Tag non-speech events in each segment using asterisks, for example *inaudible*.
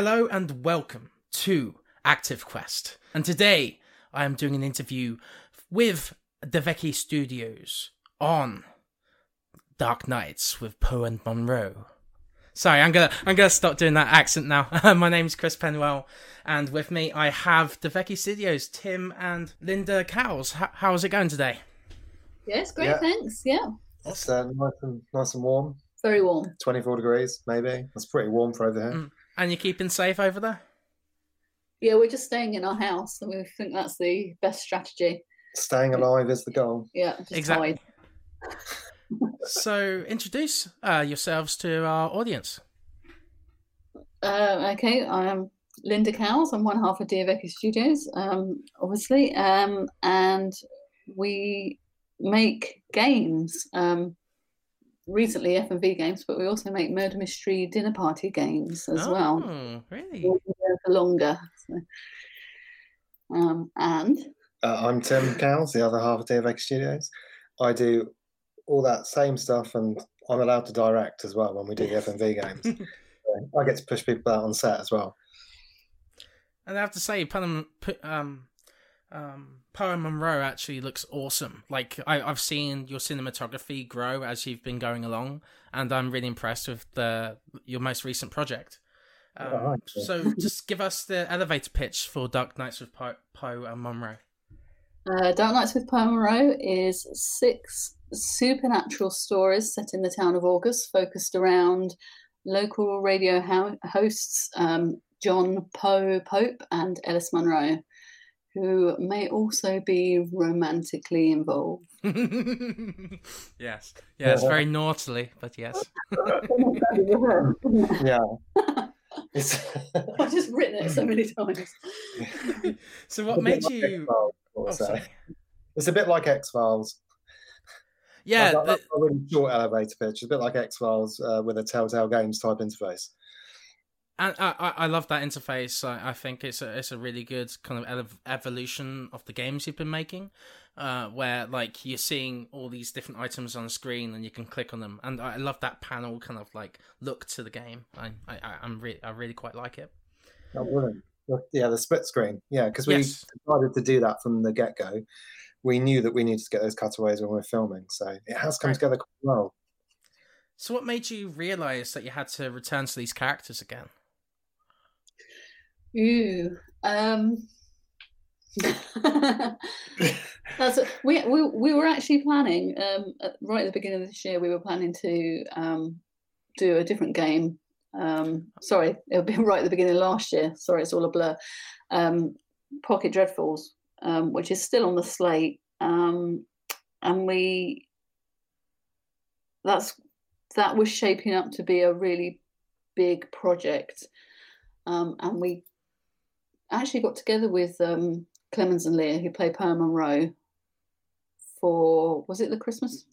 Hello and welcome to Active Quest. And today I am doing an interview with D'Avekki Studios on Dark Nights with Poe and Munroe. Sorry, I'm gonna I'm gonna stop doing that accent now. *laughs* My name's Chris Penwell, and with me I have D'Avekki Studios, Tim and Linda Cowles. How, how's it going today? Yes, great, Yeah. thanks. Yeah, It's uh, nice and nice and warm. very warm. 24 degrees, maybe. That's pretty warm for over here. Mm. And you're keeping safe over there? Yeah, we're just staying in our house, and we think that's the best strategy. Staying alive is the goal. Yeah, just Exactly. *laughs* So introduce uh, yourselves to our audience. Uh, okay, I'm Linda Cowles. I'm one half of D'Avekki Studios, um, obviously, um, and we make games. Um, recently, F and V games, but we also make murder mystery dinner party games as well. Oh, really? We'll be there for longer. So. Um, and Uh, I'm Tim Cowles, the other half of D'Avekki Studios. I do all that same stuff, and I'm allowed to direct as well when we do the FMV *laughs* games. So I get to push people out on set as well. And I have to say, Poe um, um, Poe and Munroe actually looks awesome. Like I, I've seen your cinematography grow as you've been going along, and I'm really impressed with the your most recent project. Um, Oh, thank so just give us the elevator pitch for Dark Nights with Poe, Poe and Munroe. Uh, Dark Nights with Poe and Munroe is six supernatural stories set in the town of August, focused around local radio ho- hosts um, John Poe Pope and Ellis Monroe, who may also be romantically involved. *laughs* yes, yes, very naughtily, but yes. *laughs* Yeah. It's, *laughs* I've just written it so many times. so what made like you? Oh, say. sorry. It's a bit like X Files. Yeah, that's, the- a really short elevator pitch. It's a bit like X Files uh, with a Telltale Games type interface. And I, I, love that interface. I, I think it's a it's a really good kind of ev- evolution of the games you've been making, uh, where like you're seeing all these different items on the screen and you can click on them. And I love that panel kind of like look to the game. I, I I'm really I really quite like it. Yeah, the split screen. Yeah, because we Yes. decided to do that from the get go. We knew that we needed to get those cutaways when we're filming, so it has come Right. together quite well. So what made you realize that you had to return to these characters again? Ooh. Um, *laughs* that's we, we we were actually planning um, at, right at the beginning of this year. We were planning to um, do a different game. Um, sorry, it'll be *laughs* right at the beginning of last year. Sorry, it's all a blur. Um, Pocket Dreadfuls, um, which is still on the slate, um, and we that's that was shaping up to be a really big project, um, and we actually got together with um, Klemens and Leah, who play Pearl Munroe, for was it the Christmas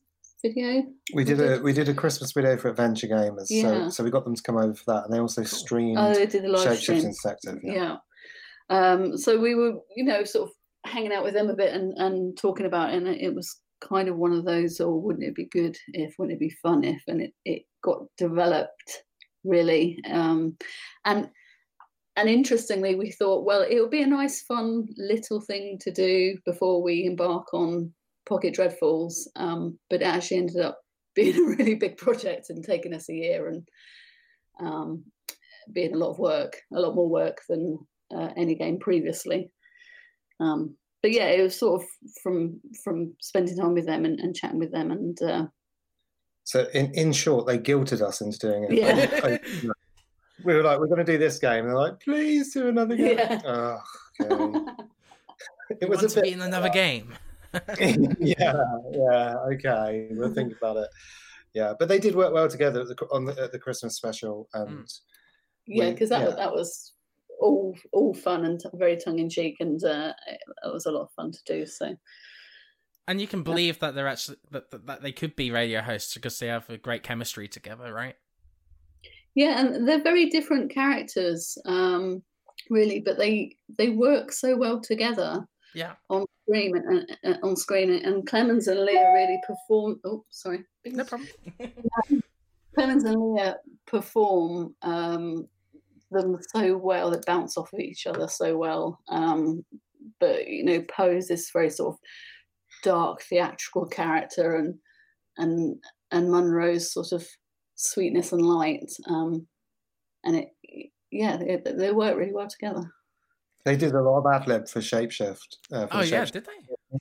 video? We did We a we did a Christmas video for Adventure Gamers, Yeah. so so we got them to come over for that, and they also streamed Oh, they did the live stream. Shapeshifting Detective. Yeah. Yeah. Um, so we were, you know, sort of hanging out with them a bit and, and talking about it. And it was kind of one of those, oh, wouldn't it be good if, wouldn't it be fun if? And it, it got developed really. Um, and and interestingly, we thought, well, it would be a nice, fun little thing to do before we embark on Pocket Dreadfuls. Um, but it actually ended up being *laughs* a really big project and taking us a year and um, being a lot of work, a lot more work than uh, any game previously. Um, but yeah, it was sort of from from spending time with them and, and chatting with them, and uh, So in, in short, they guilted us into doing it. Yeah. We were like, we're going to do this game, and they're like, please do another game. Yeah. Oh, okay. *laughs* You It was want a to be bit. in another game. *laughs* yeah, yeah, okay. We'll think about it. Yeah, but they did work well together at the, on the, at the Christmas special, and yeah, because that was yeah. that was all all fun and t- very tongue in cheek, and uh, it, it was a lot of fun to do. So And you can believe that they're actually that, that, that they could be radio hosts because they have a great chemistry together, right? Yeah, and they're very different characters, um, really, but they they work so well together. Yeah. on screen and, and on screen and Klemens and Leah really perform oh sorry No problem. *laughs* Klemens and Leah perform um, them so well. They bounce off of each other so well. Um, but you know, Poe's this very sort of dark theatrical character, and and and Munroe's sort of sweetness and light. Um, and it, yeah, they, they work really well together. They did a lot of ad lib for Shapeshift. Uh, for oh the yeah, did they?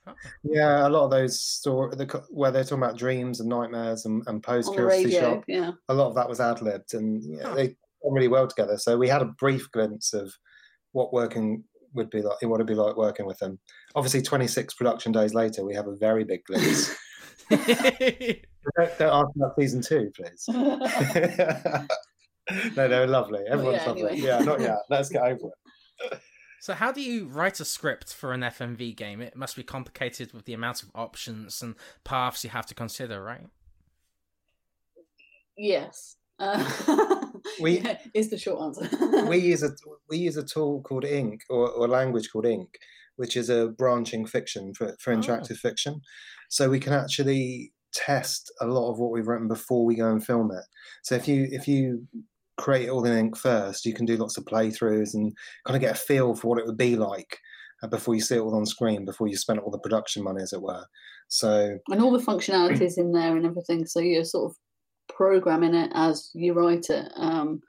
Oh. Yeah, a lot of those story the, where they're talking about dreams and nightmares and, and post On curiosity shop. yeah. A lot of that was ad libbed, and yeah, Huh. they got really well together. So we had a brief glimpse of what working would be like. What it'd be like working with them. Obviously, 26 production days later, we have a very big glimpse. *laughs* *laughs* don't, don't ask about season two, please. *laughs* *laughs* no, they're lovely. Everyone's yet, lovely. anyway. Yeah, not yet. Let's get over it. so how do you write a script for an FMV game? It must be complicated with the amount of options and paths you have to consider, right? yes. Uh, We- yeah, is the short answer. we use a we use a tool called Ink or, or language called Ink, which is a branching fiction for, for Oh. interactive fiction. So we can actually test a lot of what we've written before we go and film it. So if you if you create all in Ink first, you can do lots of playthroughs and kind of get a feel for what it would be like uh, before you see it all on screen, before you spend all the production money, as it were. So and all the functionalities in there and everything. So you're sort of programming it as you write it. Um,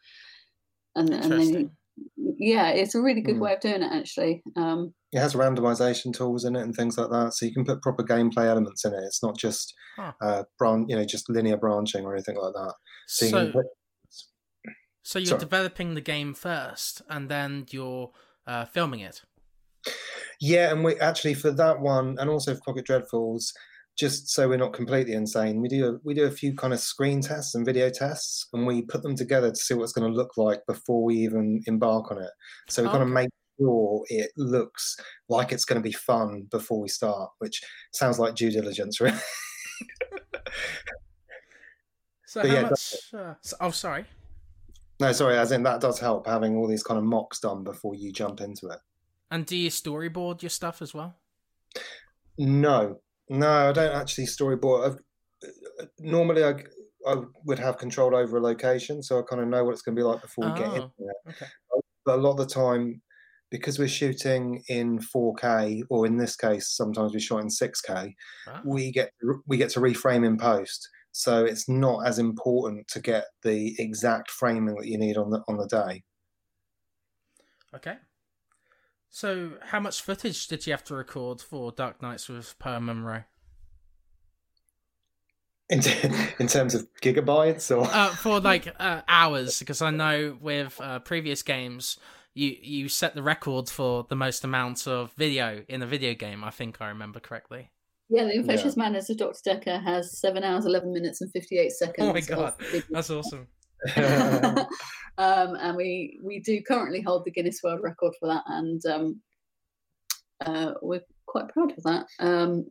and, and then, yeah, it's a really good Mm. way of doing it, actually. Um, it has randomization tools in it and things like that, so you can put proper gameplay elements in it. It's not just Huh. uh, bran- you know, just linear branching or anything like that. So, you So, can put, so you're sorry. developing the game first, and then you're uh, filming it. yeah, and we actually for that one, and also for Pocket Dreadfuls, just so we're not completely insane, we do a, we do a few kind of screen tests and video tests, and we put them together to see what it's going to look like before we even embark on it. So we kind of Okay. make sure it looks like it's going to be fun before we start, which sounds like due diligence, *laughs* really. So But how yeah, much? Uh, so, oh, sorry. No, sorry, as in that does help having all these kind of mocks done before you jump into it. And do you storyboard your stuff as well? No, no, I don't actually storyboard. I've, normally, I I would have control over a location, so I kind of know what it's going to be like before we get into Oh, it. okay. But a lot of the time, because we're shooting in 4K, or in this case, sometimes we shot in 6K, Ah. we get we get to reframe in post. So it's not as important to get the exact framing that you need on the on the day. Okay. So, how much footage did you have to record for Dark Nights with Per Munroe? In, *laughs* in terms of gigabytes, or Uh, for *laughs* like uh, hours, because I know with uh, previous games, you you set the record for the most amount of video in a video game. I think I remember correctly. yeah, the Infectious Madness of Dr. Decker has seven hours, 11 minutes, and 58 seconds. Oh my god, video. that's awesome. *laughs* *laughs* um, and we we do currently hold the Guinness World Record for that, and um, uh, we're quite proud of that. Um,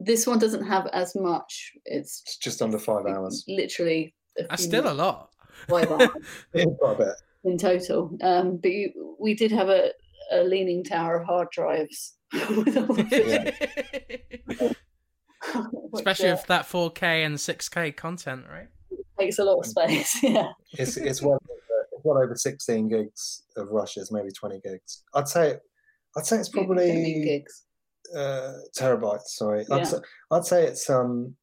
this one doesn't have as much. It's it's just under five hours. literally a That's few still a lot. five hours *laughs* quite a bit. in total. Um, but you, we did have a, a leaning tower of hard drives. with all the footage, Especially with that 4K and 6K content, right? Takes a lot of space. *laughs* Yeah. It's it's well over, it's well over sixteen gigs of rushes, maybe twenty gigs. I'd say I'd say it's probably gigs. uh, terabytes. Sorry, I'd, say, I'd say it's um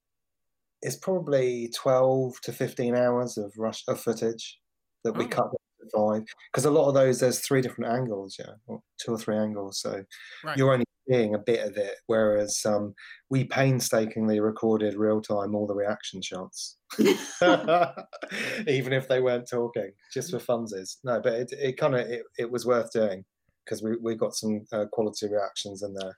it's probably twelve to fifteen hours of rush of footage that we Oh. cut five because a lot of those there's three different angles, yeah, or two or three angles. So Right. you're only seeing a bit of it, whereas um, we painstakingly recorded real time all the reaction shots. *laughs* even if they weren't talking, just for funsies. No, but it, it kind of it, it was worth doing because we, we got some uh, quality reactions in there.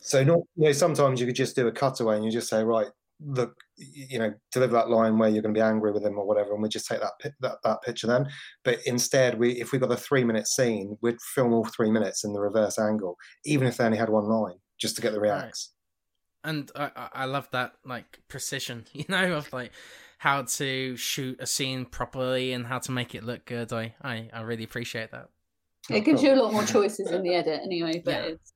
So not you know sometimes you could just do a cutaway and you just say right look you know deliver that line where you're going to be angry with him or whatever and we just take that that, that picture then but instead we if we got a three minute scene we'd film all three minutes in the reverse angle even if they only had one line just to get the Right. reacts and I, I- I love that like precision, *laughs* you know, of like how to shoot a scene properly and how to make it look good. I I, I really appreciate that. It gives you a lot more choices in *laughs* the edit anyway, but Yeah. it's,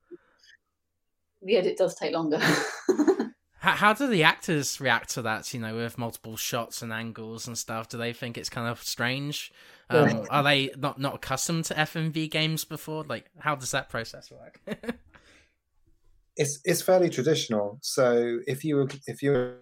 the edit does take longer. *laughs* How, how do the actors react to that? You know, with multiple shots and angles and stuff. Do they think it's kind of strange? Um, are they not not accustomed to FMV games before? Like, how does that process work? *laughs* it's it's fairly traditional. So if you were if you were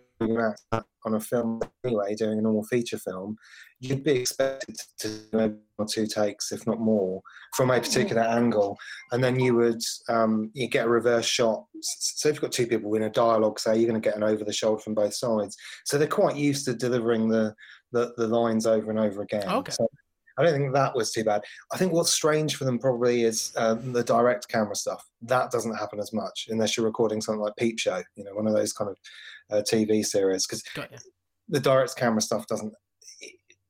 on a film anyway, doing a normal feature film, you'd be expected to do one or two takes, if not more, from a particular angle, and then you would um, you get a reverse shot. So if you've got two people in a dialogue, say you're going to get an over the shoulder from both sides. So they're quite used to delivering the the, the lines over and over again. Okay. So I don't think that was too bad. I think what's strange for them probably is um, the direct camera stuff. That doesn't happen as much unless you're recording something like Peep Show, you know, one of those kind of uh, TV series, because the direct camera stuff doesn't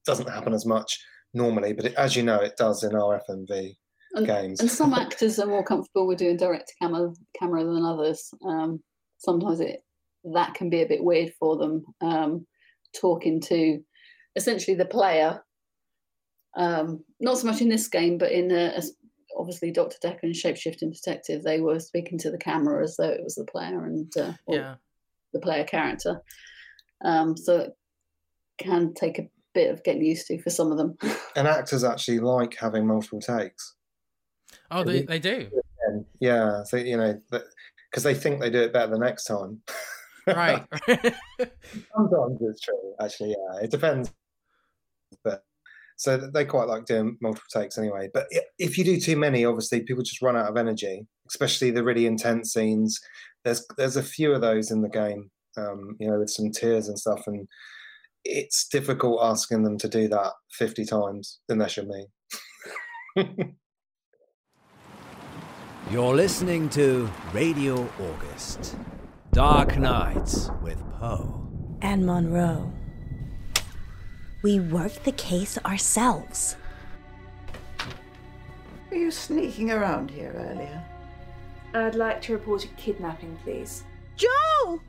doesn't happen as much normally. But it, as you know, it does in our FMV and, games. And some *laughs* actors are more comfortable with doing direct camera camera than others. Um, sometimes it that can be a bit weird for them. Um, talking to essentially the player um, not so much in this game, but in uh, obviously Doctor Decker and Shapeshifting Detective, they were speaking to the camera as though it was the player and uh, yeah. The player character. Um, so it can take a bit of getting used to for some of them. *laughs* and actors actually like having multiple takes. Oh, they, they do. Yeah, so you know, because they think they do it better the next time. right. *laughs* *laughs* Sometimes it's true, actually. Yeah, it depends. But so they quite like doing multiple takes anyway. But if you do too many, obviously people just run out of energy, especially the really intense scenes. There's there's a few of those in the game, um, you know, with some tears and stuff, and it's difficult asking them to do that 50 times unless you're me. *laughs* You're listening to Radio August. Dark Nights with Poe. And Munroe we worked the case ourselves. Were you sneaking around here earlier? I'd like to report a kidnapping, please. Joe!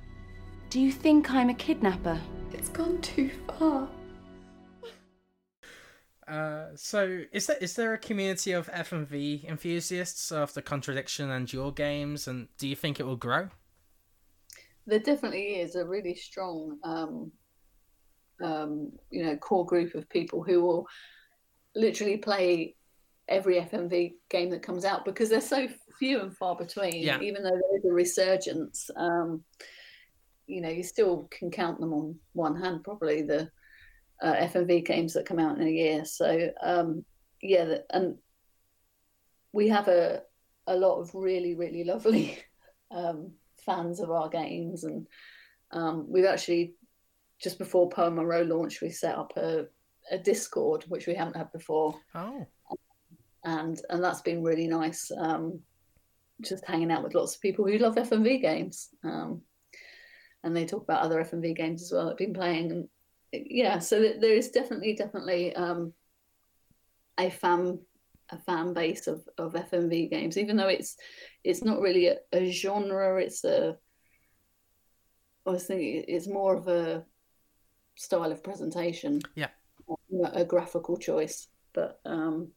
Do you think I'm a kidnapper? It's gone too far. Uh, so is there is there a community of FMV enthusiasts of the contradiction and your games, and do you think it will grow? There definitely is a really strong um, um, you know core group of people who will literally play every FMV game that comes out because they're so few and far between. Yeah. Even though there is a resurgence, um, you know, you still can count them on one hand probably the uh, FMV games that come out in a year. So um, yeah, and we have a a lot of really really lovely *laughs* um, fans of our games, and um, we've actually just before Poe Munroe launched, we set up a, a Discord, which we haven't had before. Oh. And and that's been really nice. Um, just hanging out with lots of people who love FMV games. Um, and they talk about other FMV games as well that I've been playing. And yeah, so there is definitely, definitely um, a fan a fan base of, of FMV games, even though it's it's not really a, a genre. It's a I was thinking it's more of a style of presentation. Yeah. A graphical choice, but um,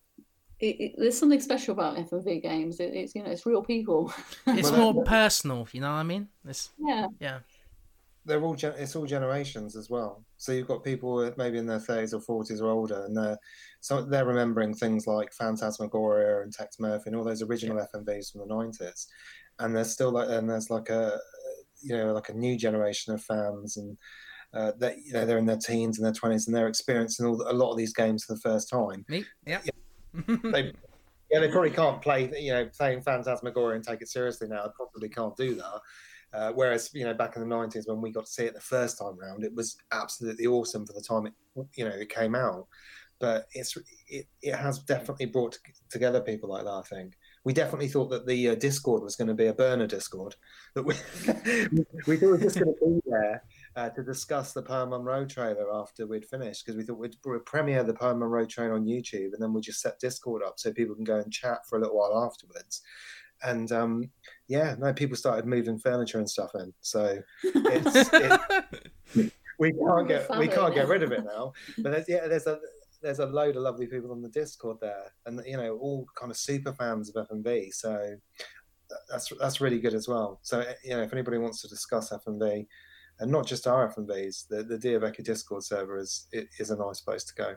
it, it, there's something special about FMV games. It, it's you know it's real people. *laughs* it's more personal. You know what I mean? It's, yeah. Yeah. They're all it's all generations as well. So you've got people maybe in their thirties or forties or older, and they're so they're remembering things like Phantasmagoria and Tex Murphy and all those original yeah. FMVs from the nineties, and there's still like and there's like a you know like a new generation of fans and uh, that you know they're in their teens and their twenties and they're experiencing all, a lot of these games for the first time. Me, yeah. yeah. They, yeah, they probably can't play, you know, playing Phantasmagoria and take it seriously now. They probably can't do that. Uh, whereas, you know, back in the '90s when we got to see it the first time round, it was absolutely awesome for the time it, you know, it came out. But it's it, it has definitely brought together people like that. I think we definitely thought that the uh, Discord was going to be a burner Discord. That we *laughs* we thought it was just going to be there uh, to discuss the Poe Munroe trailer after we'd finished because we thought we'd, we'd premiere the Poe Munroe trailer on YouTube and then we'd just set Discord up so people can go and chat for a little while afterwards. And um, yeah, no, people started moving furniture and stuff in. So it's, it, *laughs* we can't get we can't get rid of it now. But there's, yeah, there's a there's a load of lovely people on the Discord there, and you know all kind of super fans of FMV. So that's that's really good as well. So you know, if anybody wants to discuss FMV, and not just our FMVs, the the D'Avekki Discord server is is a nice place to go.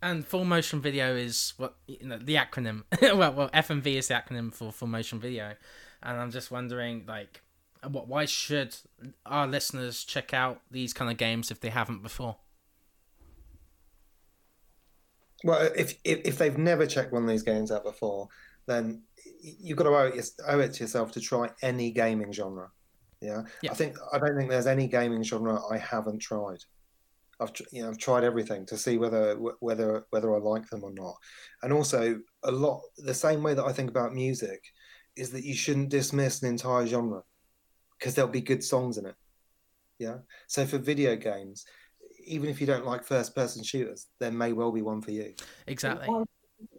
And full motion video is what you know the acronym. *laughs* well, well, FMV is the acronym for full motion video, and I'm just wondering, like, what why should our listeners check out these kind of games if they haven't before? Well, if if, if they've never checked one of these games out before, then you've got to owe it, owe it to yourself to try any gaming genre. Yeah? yeah, I think I don't think there's any gaming genre I haven't tried. I've you know I've tried everything to see whether whether whether I like them or not, and also a lot the same way that I think about music is that you shouldn't dismiss an entire genre because there'll be good songs in it. Yeah. So for video games, even if you don't like first person shooters, there may well be one for you. Exactly.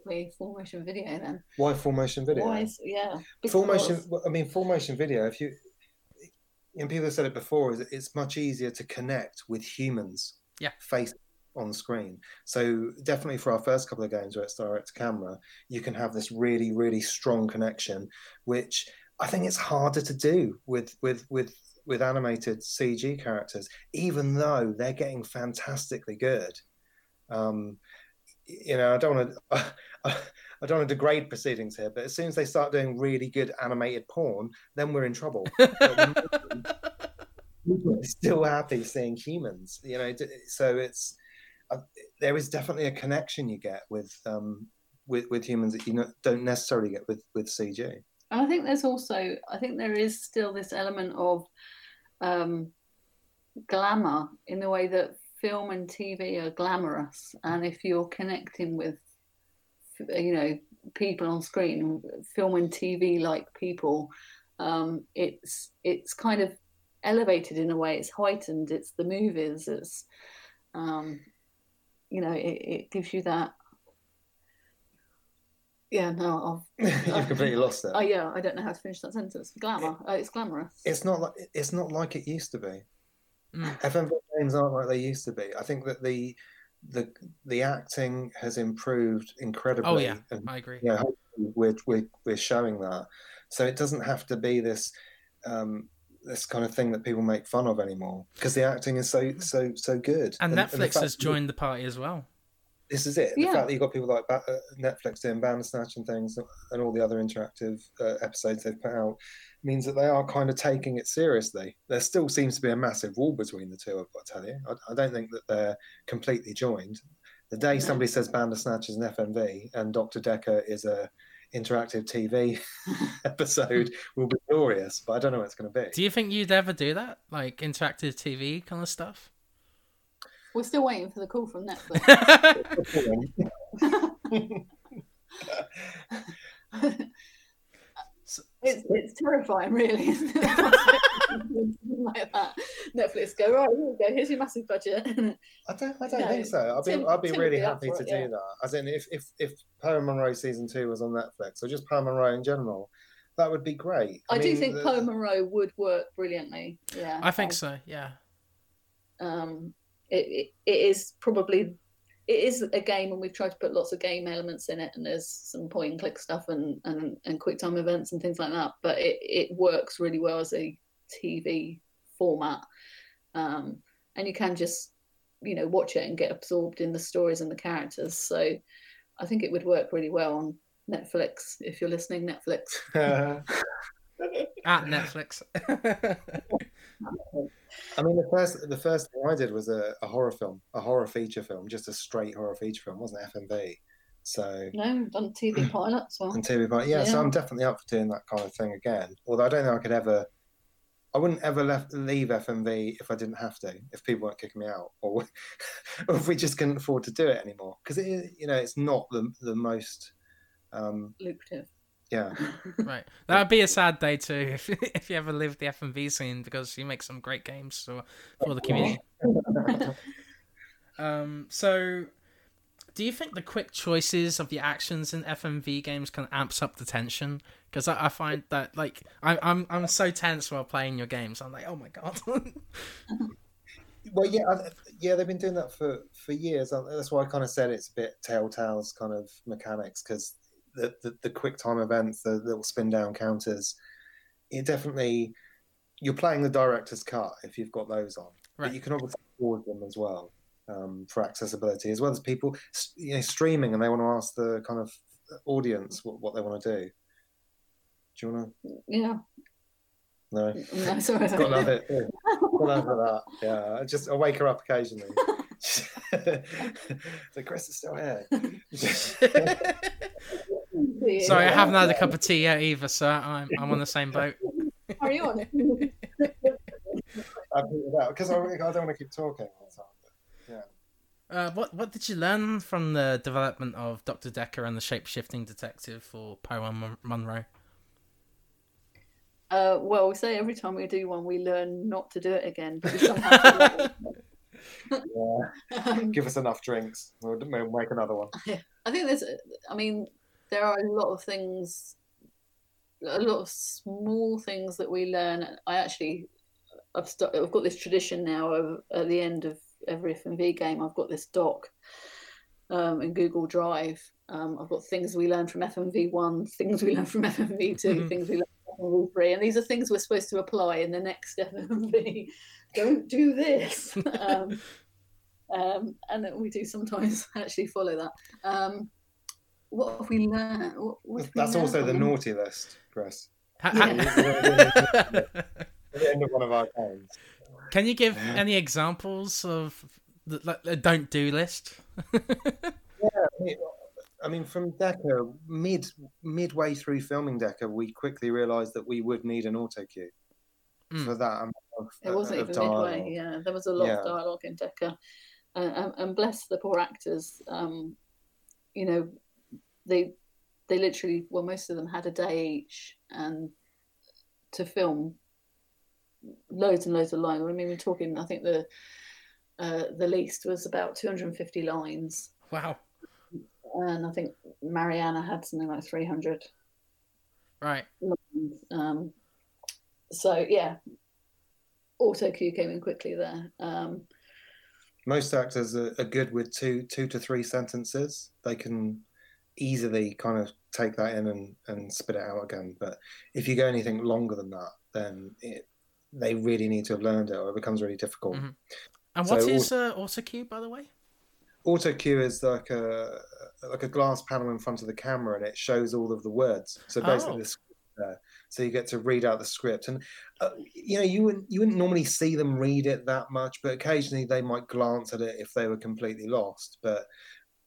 Why full motion video then? Why full motion video? Why is, yeah. Full motion. I mean, full motion video. If you, and people have said it before, is it's much easier to connect with humans. Yeah. Face on screen. So definitely for our first couple of games where it's direct to camera, you can have this really, really strong connection, which I think it's harder to do with with with with animated CG characters, even though they're getting fantastically good. Um, you know, I don't want to. *laughs* I don't want to degrade proceedings here, but as soon as they start doing really good animated porn, then we're in trouble. *laughs* we're still happy seeing humans, you know. So it's uh, there is definitely a connection you get with um, with with humans that you don't necessarily get with with CG. And I think there's also, I think there is still this element of um, glamour in the way that film and TV are glamorous. And if you're connecting with, you know, people on screen, film and TV like people, um, it's it's kind of elevated in a way. It's heightened. It's the movies. It's um, you know, it, it gives you that yeah, no, I've *laughs* you've completely lost it. Oh yeah, I don't know how to finish that sentence. Glamour, it, uh, it's glamorous. It's not like it's not like it used to be. Mm. FMV games aren't like they used to be. I think that the the the acting has improved incredibly. Oh yeah, and, I agree. Yeah, we're, we're we're showing that, so it doesn't have to be this. Um, this kind of thing that people make fun of anymore because the acting is so so so good. And, and Netflix and has joined the party as well this is it. The fact that you've got people like uh, Netflix doing Bandersnatch and things, and all the other interactive uh, episodes they've put out, means that they are kind of taking it seriously. There still seems to be a massive wall between the two. I've got to tell you, I, I don't think that they're completely joined. The day somebody says Bandersnatch is an FMV and Doctor Decker is a interactive TV *laughs* episode will be glorious, but I don't know what it's going to be. Do you think you'd ever do that, like interactive TV kind of stuff? We're still waiting for the call from Netflix. *laughs* *laughs* it's, it's terrifying, really, it? *laughs* like that. Netflix go right. Here we go. Here's your massive budget. I don't. I don't no, think so. I'd be. Tim, I'd be Tim really be happy to it, do yeah. that. As in, if if if Poe Munroe season two was on Netflix, or just Poe Munroe in general, that would be great. I, I mean, do think the... Poe Munroe would work brilliantly. Yeah, I think so. Yeah. Um, it, it is probably it is a game and we've tried to put lots of game elements in it and there's some point and click stuff and, and, and quick time events and things like that. But it, it works really well as a tv format. Um, and you can just you know watch it and get absorbed in the stories and the characters. So i think it would work really well on netflix if you're listening netflix. *laughs* *laughs* At netflix *laughs* I mean, the first the first thing I did was a, a, horror film, a horror feature film, just a straight horror feature film, wasn't FMV. So no, done TV *clears throat* pilots. Well. And TV pilot, yeah, yeah, So I'm definitely up for doing that kind of thing again. Although I don't think I could ever. I wouldn't ever left, leave FMV if I didn't have to, if people weren't kicking me out, or, *laughs* or if we just couldn't afford to do it anymore. Because it, you know, it's not the the most um, lucrative yeah. *laughs* right. That would be a sad day too *laughs* if if you ever lived the FMV scene because you make some great games for for the community. *laughs* um. So, do you think the quick choices of the actions in FMV games can amps up the tension? Because I, I, find that like I, I'm I'm so tense while playing your games. I'm like, oh my god. well, yeah, yeah, they've been doing that for for years. That's why I kind of said it's a bit Telltale's kind of mechanics because the, the, the quick time events, the little spin down counters. It definitely you're playing the director's cut if you've got those on, Right. but you can obviously pause them as well um, for accessibility, as well as people you know streaming and they want to ask the kind of audience what, what they want to do. Do you want to? Yeah. to? No, *laughs* No, sorry. got nothing. yeah. Got nothing for that. Yeah, I just I wake her up occasionally. *laughs* *laughs* so Chris is still here. Sorry, I haven't had a cup of tea yet either, so I'm I'm on the same boat. Are you on. *laughs* because I, I don't want to keep talking all the time. But, yeah. Uh, what what did you learn from the development of Doctor Decker and the shape shifting detective for Poe and Monroe? Uh, well, we say every time we do one, we learn not to do it again. But we somehow do it. Yeah. Um, Give us enough drinks. We'll, we'll make another one. *laughs* I think there's, I mean, there are a lot of things, a lot of small things that we learn. I actually, I've st- I've got this tradition now of at the end of every FMV game, I've got this doc um, in Google Drive. Um, I've got things we learned from FMV one, things we learned from FMV 2 Mhm. things we learned from FMV three, and these are things we're supposed to apply in the next FMV. *laughs* Don't do this. *laughs* um, um, and we do sometimes *laughs* actually follow that. What have we learned? What, what have we That's also learned the naughty list, Chris. Yeah. At the end of one of our games. Can you give any examples of the, like, the don't do list? I mean- I mean, from Decker, mid midway through filming Decker, we quickly realised that we would need an auto cue Mm. for that of, It wasn't of even dialogue. midway. Yeah, there was a lot Yeah. of dialogue in Decker, and, and, and bless the poor actors. Um, you know, they they literally well, most of them had a day each, and to film loads and loads of lines. I mean, we're talking. I think the uh, the least was about 250 lines, Wow. and I think Mariana had something like 300. Right. Um, so yeah, auto cue came in quickly there. Um, Most actors are, are good with two two to three sentences. They can easily kind of take that in and, and spit it out again. But if you go anything longer than that, then it, they really need to have learned it, or it becomes really difficult. Mhm. And So what is uh, auto cue, by the way? auto cue is like a like a glass panel in front of the camera and it shows all of the words so basically Oh. the script there so you get to read out the script and uh, you know you wouldn't you wouldn't normally see them read it that much but occasionally they might glance at it if they were completely lost but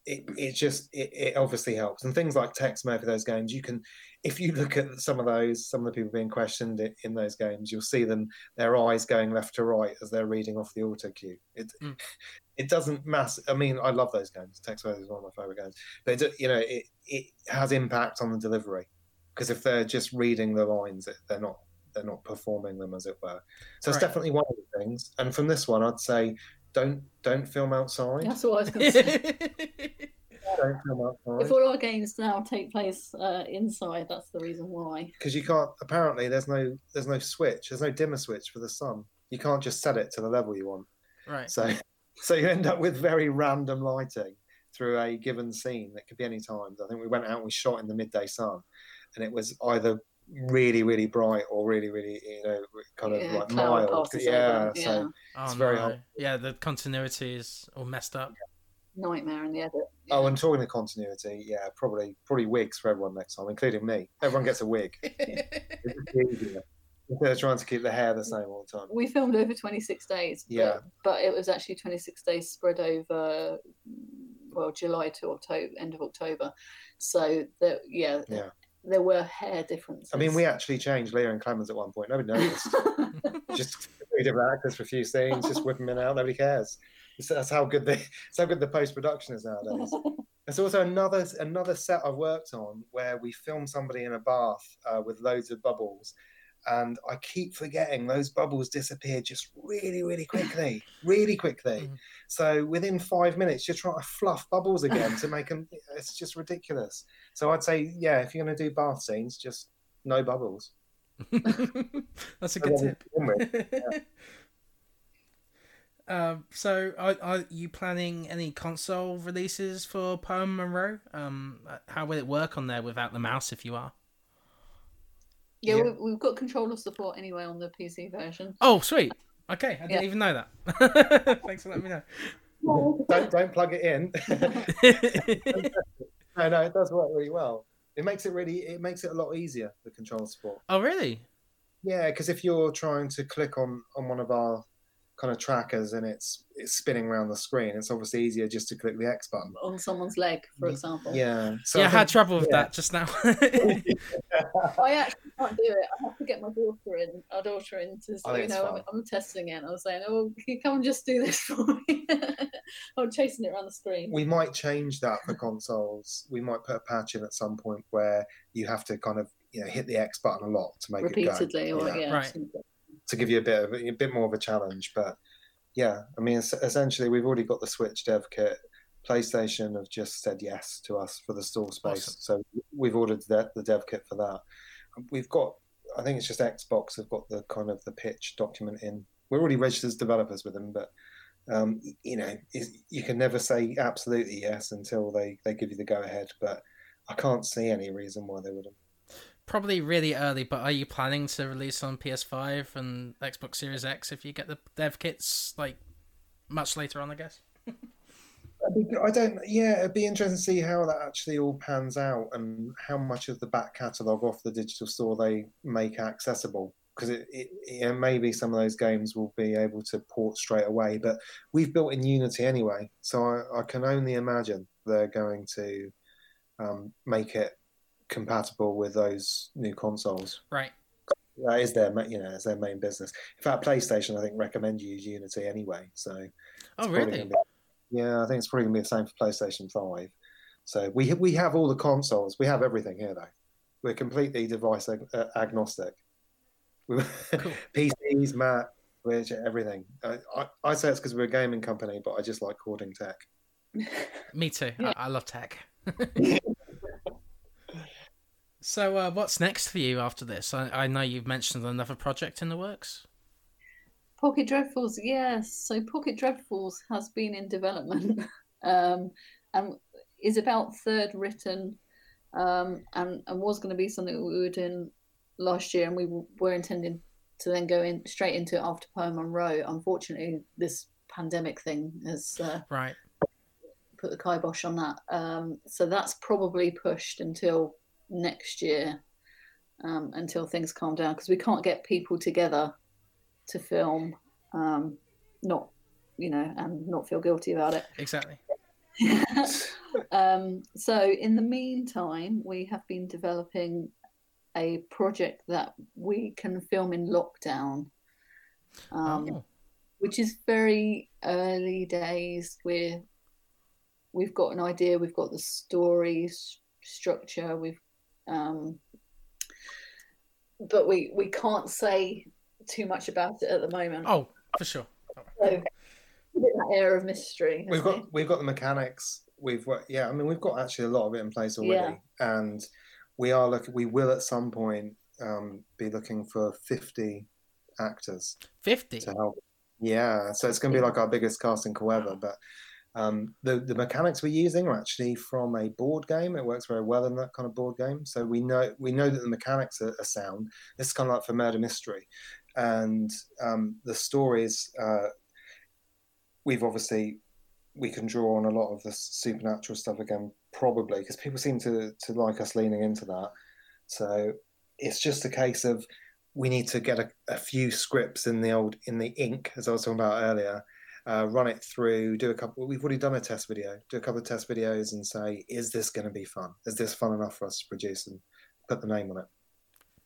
it, it just it, it obviously helps. And things like text mode for those games you can if you look at some of those some of the people being questioned i- in those games you'll see them their eyes going left to right as they're reading off the auto cue. It, Mm. *laughs* it doesn't mass i mean i love those games. Text mode is one of my favorite games. But it, you know it, it has impact on the delivery because if they're just reading the lines they're not they're not performing them as it were. So it's definitely one of the things. And from this one i'd say don't don't film outside that's what I was going to say. *laughs* don't film outside if all our games now take place uh, inside, that's the reason why. because you can't apparently there's no there's no switch there's no dimmer switch for the sun you can't just set it to the level you want right. so *laughs* so you end up with very random lighting through a given scene that could be any time i think we went out and we shot in the midday sun and it was either really really bright or really really you know kind of Yeah, like mild passes yeah over, so. Oh, It's very no. hard. Yeah, the continuity is all messed up. Nightmare in the edit. oh and talking of continuity yeah probably probably wigs for everyone next time including me everyone gets a wig It's just easier. instead of trying to keep the hair the same all the time We filmed over 26 days. But, Yeah. But it was actually 26 days spread over, well, July to October, end of October. So, that, yeah, Yeah. There were hair differences. i mean we actually changed Leah and Klemens at one point nobody noticed *laughs* just three different actors for a few scenes, just whip them in out. Nobody cares. It's- That's how good the how good the post production is nowadays. There's also another another set I've worked on where we filmed somebody in a bath uh, with loads of bubbles, and I keep forgetting those bubbles disappear just really really quickly, really quickly. Mhm. So within five minutes, you're trying to fluff bubbles again to make them. It's just ridiculous. So I'd say, yeah, if you're going to do bath scenes, just no bubbles. *laughs* That's a good tip. With. *laughs* Um, so, are, are you planning any console releases for Poem Munroe? Um, how will it work on there without the mouse if you are? Yeah, Yeah. We've, we've got controller support anyway on the PC version. Oh, sweet. Okay, I didn't Yeah. even know that. *laughs* Thanks for letting me know. don't don't plug it in. *laughs* no, no, it does work really well. It makes it really it makes it a lot easier the control support. oh, really? Yeah, because if you're trying to click on on one of our kind of trackers and it's it's spinning around the screen, it's obviously easier just to click the X button. On someone's leg, for example. Yeah. So yeah, I I had trouble with yeah. that just now. *laughs* I actually can't do it. I have to get my daughter in, our daughter in to, I so, think you it's know, I'm. I'm testing it. And I was saying, oh, can *laughs* you come and just do this for me? *laughs* I'm chasing it around the screen. we might change that for consoles. We might put a patch in at some point where you have to kind of you know hit the X button a lot to make repeatedly, it go. or Yeah. yeah, Right. To give you a bit of a bit more of a challenge. But yeah, I mean, es- essentially, we've already got the Switch dev kit. PlayStation have just said yes to us for the store space, so we've ordered the, the dev kit for that. We've got, I think it's just Xbox have got the kind of the pitch document in. We're already registered as developers with them, but um, you know, you can never say absolutely yes until they they give you the go ahead. But I can't see any reason why they wouldn't. Probably really early, but are you planning to release on PS5 and Xbox Series X if you get the dev kits like much later on? I guess. I don't. Yeah, it'd be interesting to see how that actually all pans out and how much of the back catalogue off the digital store they make accessible. Because it, it, it maybe some of those games will be able to port straight away, but we've built in Unity anyway, so I, I can only imagine they're going to um, make it compatible with those new consoles. Right. That is their, you know, it's their main business. In fact, PlayStation, I think, recommend you use Unity anyway. So Oh, really? be- yeah, I think it's probably gonna be the same for PlayStation Five. So we we have all the consoles. We have everything here, though. We're completely device ag- uh, agnostic. We *laughs* Cool. PCs, Mac, Switch, everything. I, I, I say it's because we're a gaming company, but I just like hoarding tech. Me too. *laughs* Yeah. I, I love tech. *laughs* so, uh, what's next for you after this? I, I know you've mentioned another project in the works. Pocket Dreadfuls, yes. So Pocket Dreadfuls has been in development *laughs* um, and is about third written um, and, and was going to be something we were doing last year and we were intending to then go in straight into it after Poem Munroe. Unfortunately, this pandemic thing has uh, Right. put the kibosh on that. Um, so that's probably pushed until next year, um, until things calm down, because we can't get people together to film, um, not you know, and not feel guilty about it. Exactly. *laughs* um, so in the meantime, we have been developing a project that we can film in lockdown. Um, oh. which is very early days. We're we've got an idea. We've got the story s- structure. We've um, but we we can't say too much about it at the moment. Oh, for sure. So, that air of mystery. We've isn't got we've got the mechanics. We've got yeah. I mean, we've got actually a lot of it in place already, and we are looking. We will at some point um, be looking for fifty actors 50. to help. Yeah, so it's going to be like our biggest casting call ever. But um, the the mechanics we're using are actually from a board game. It works very well in that kind of board game. So we know we know that the mechanics are, are sound. This is kind of like for murder mystery, and um, the stories. Uh, we've obviously we can draw on a lot of the supernatural stuff again, probably because people seem to to like us leaning into that. So it's just a case of we need to get a, a few scripts in the old in the ink, as I was talking about earlier. Uh, run it through, do a couple. We've already done a test video. Do a couple of test videos and say, is this going to be fun? Is this fun enough for us to produce and put the name on it?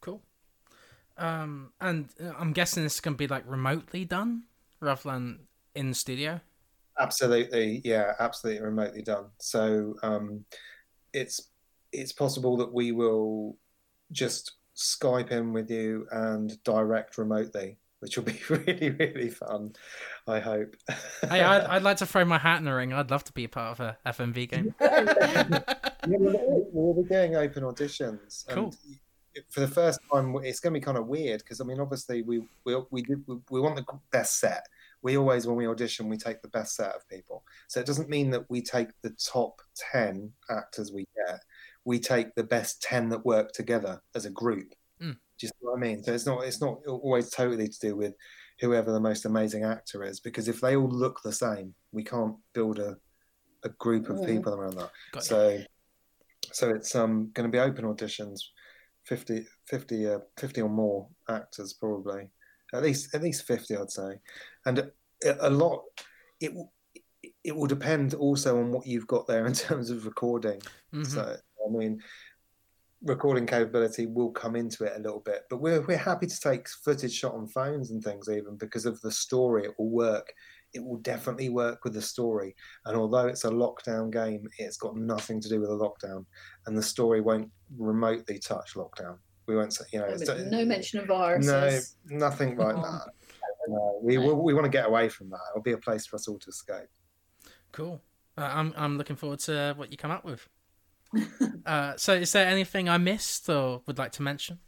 Cool. Um, and uh, I'm guessing this to be like remotely done rather than in studio. Absolutely, yeah, absolutely remotely done. So um, it's it's possible that we will just Skype in with you and direct remotely, which will be *laughs* really really fun. I hope. hey, I'd, *laughs* I'd like to throw my hat in the ring. I'd love to be a part of a FMV game. *laughs* Yeah, we'll, we'll be doing open auditions. and Cool. For the first time, it's going to be kind of weird because I mean, obviously, we we we, did, we we want the best set. we always when we audition we take the best set of people so it doesn't mean that we take the top 10 actors we get we take the best 10 that work together as a group Mm. Do you see what i mean so it's not it's not always totally to do with whoever the most amazing actor is because if they all look the same we can't build a, a group of Mm. people around that Got you. so so it's um going to be open auditions 50 50 uh, 50 or more actors probably at least at least 50 i'd say and a, a lot it will it will depend also on what you've got there in *laughs* terms of recording Mhm. so i mean recording capability will come into it a little bit but we're, we're happy to take footage shot on phones and things even because of the story it will work it will definitely work with the story and although it's a lockdown game it's got nothing to do with a lockdown and the story won't remotely touch lockdown we won't say you know No, it's- no mention of viruses. no nothing like Oh. that no, we, we, we want to get away from that it'll be a place for us all to escape Cool. Uh, I'm I'm looking forward to what you come up with. Uh, so, is there anything I missed or would like to mention?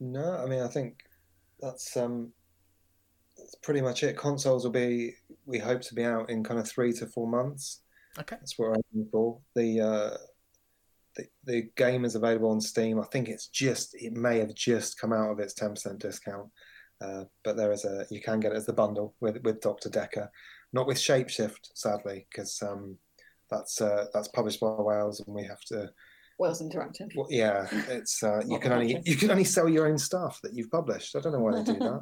No, I mean I think that's um that's pretty much it. Consoles will be we hope to be out in kind of three to four months. Okay. That's what we're aiming for. The uh the, the game is available on Steam. I think it's just it may have just come out of its ten percent discount. Uh, but there is a you can get it as the bundle with with Doctor Dekker, not with Shapeshift sadly because um that's uh, that's published by Wales and we have to Wales Interactive. well, yeah, it's uh, *laughs* you can only you can only sell your own stuff that you've published. I don't know why they do *laughs* that.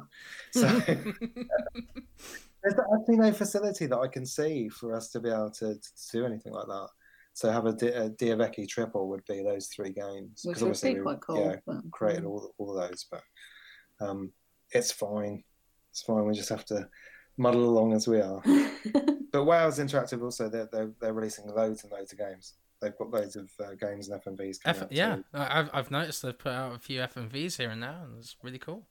So *laughs* there's actually no facility that I can see for us to be able to, to do anything like that. So have a, Di- D'Avekki triple would be those three games Which 'Cause would obviously be we- quite cool. Yeah, but- created all all of those, but um, it's fine. It's fine. We just have to muddle along as we are. But Wales Interactive also they're they're, they're releasing loads and loads of games. They've got loads of uh, games and FMVs coming F- yeah, too. I- I've I've noticed they've put out a few FMVs here and there, and it's really cool.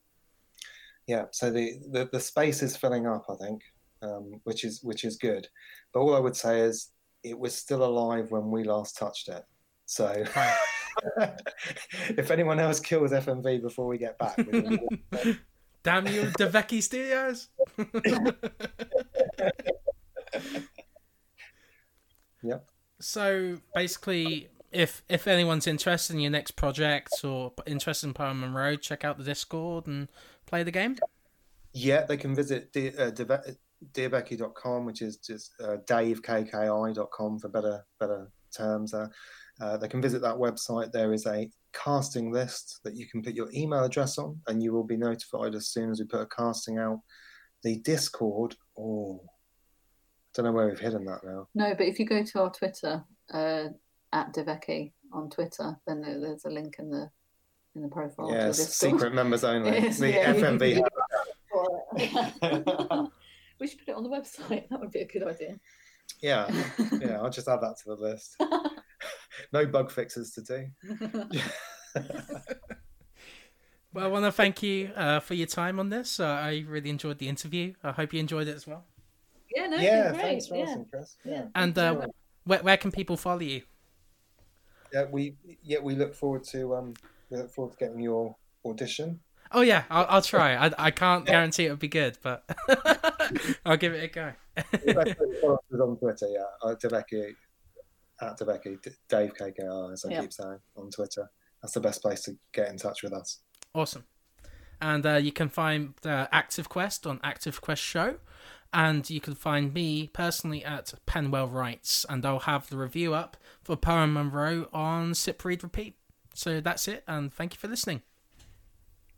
yeah so the, the the space is filling up i think um, which is which is good but all i would say is it was still alive when we last touched it so *laughs* if anyone else kills fmv before we get back *laughs* Damn you, D'Avekki Studios! *laughs* So basically, if if anyone's interested in your next project or interested in Poe and Munroe, check out the Discord and play the game. yeah they can visit de- uh, davekki.com which is just uh, davekki.com for better better terms there. Uh, they can visit that website. There is a casting list that you can put your email address on and you will be notified as soon as we put a casting out. The discord oh don't know where we've hidden that now No, but if you go to our Twitter uh, at D'Avekki on Twitter, then there- there's a link in the in the profile. yes Discord. secret members only *laughs* Yes, the yeah, you can fmv we should put it on the website. *laughs* That would be a good idea. yeah *laughs* yeah i'll just add that to the list no bug fixes to do Well, I want to thank you uh, for your time on this. Uh, I really enjoyed the interview. I hope you enjoyed it as well. Yeah, no, yeah great. thanks for yeah. asking chris yeah. And uh, where where can people follow you? Yeah, we yeah we look forward to um we look forward to getting your audition. Oh yeah, I'll, I'll try. *laughs* I I can't guarantee it'll be good, but *laughs* I'll give it a go. Us *laughs* on Twitter, yeah, uh, at D'Avekki, Dave KKR as I Yeah. keep saying on Twitter. That's the best place to get in touch with us. Awesome. And uh, you can find uh, Active Quest on Active Quest Show. And you can find me personally at Penwell Writes. And I'll have the review up for Poe and Munroe on Sip Read Repeat. So that's it. And thank you for listening.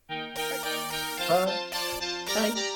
Bye. Bye.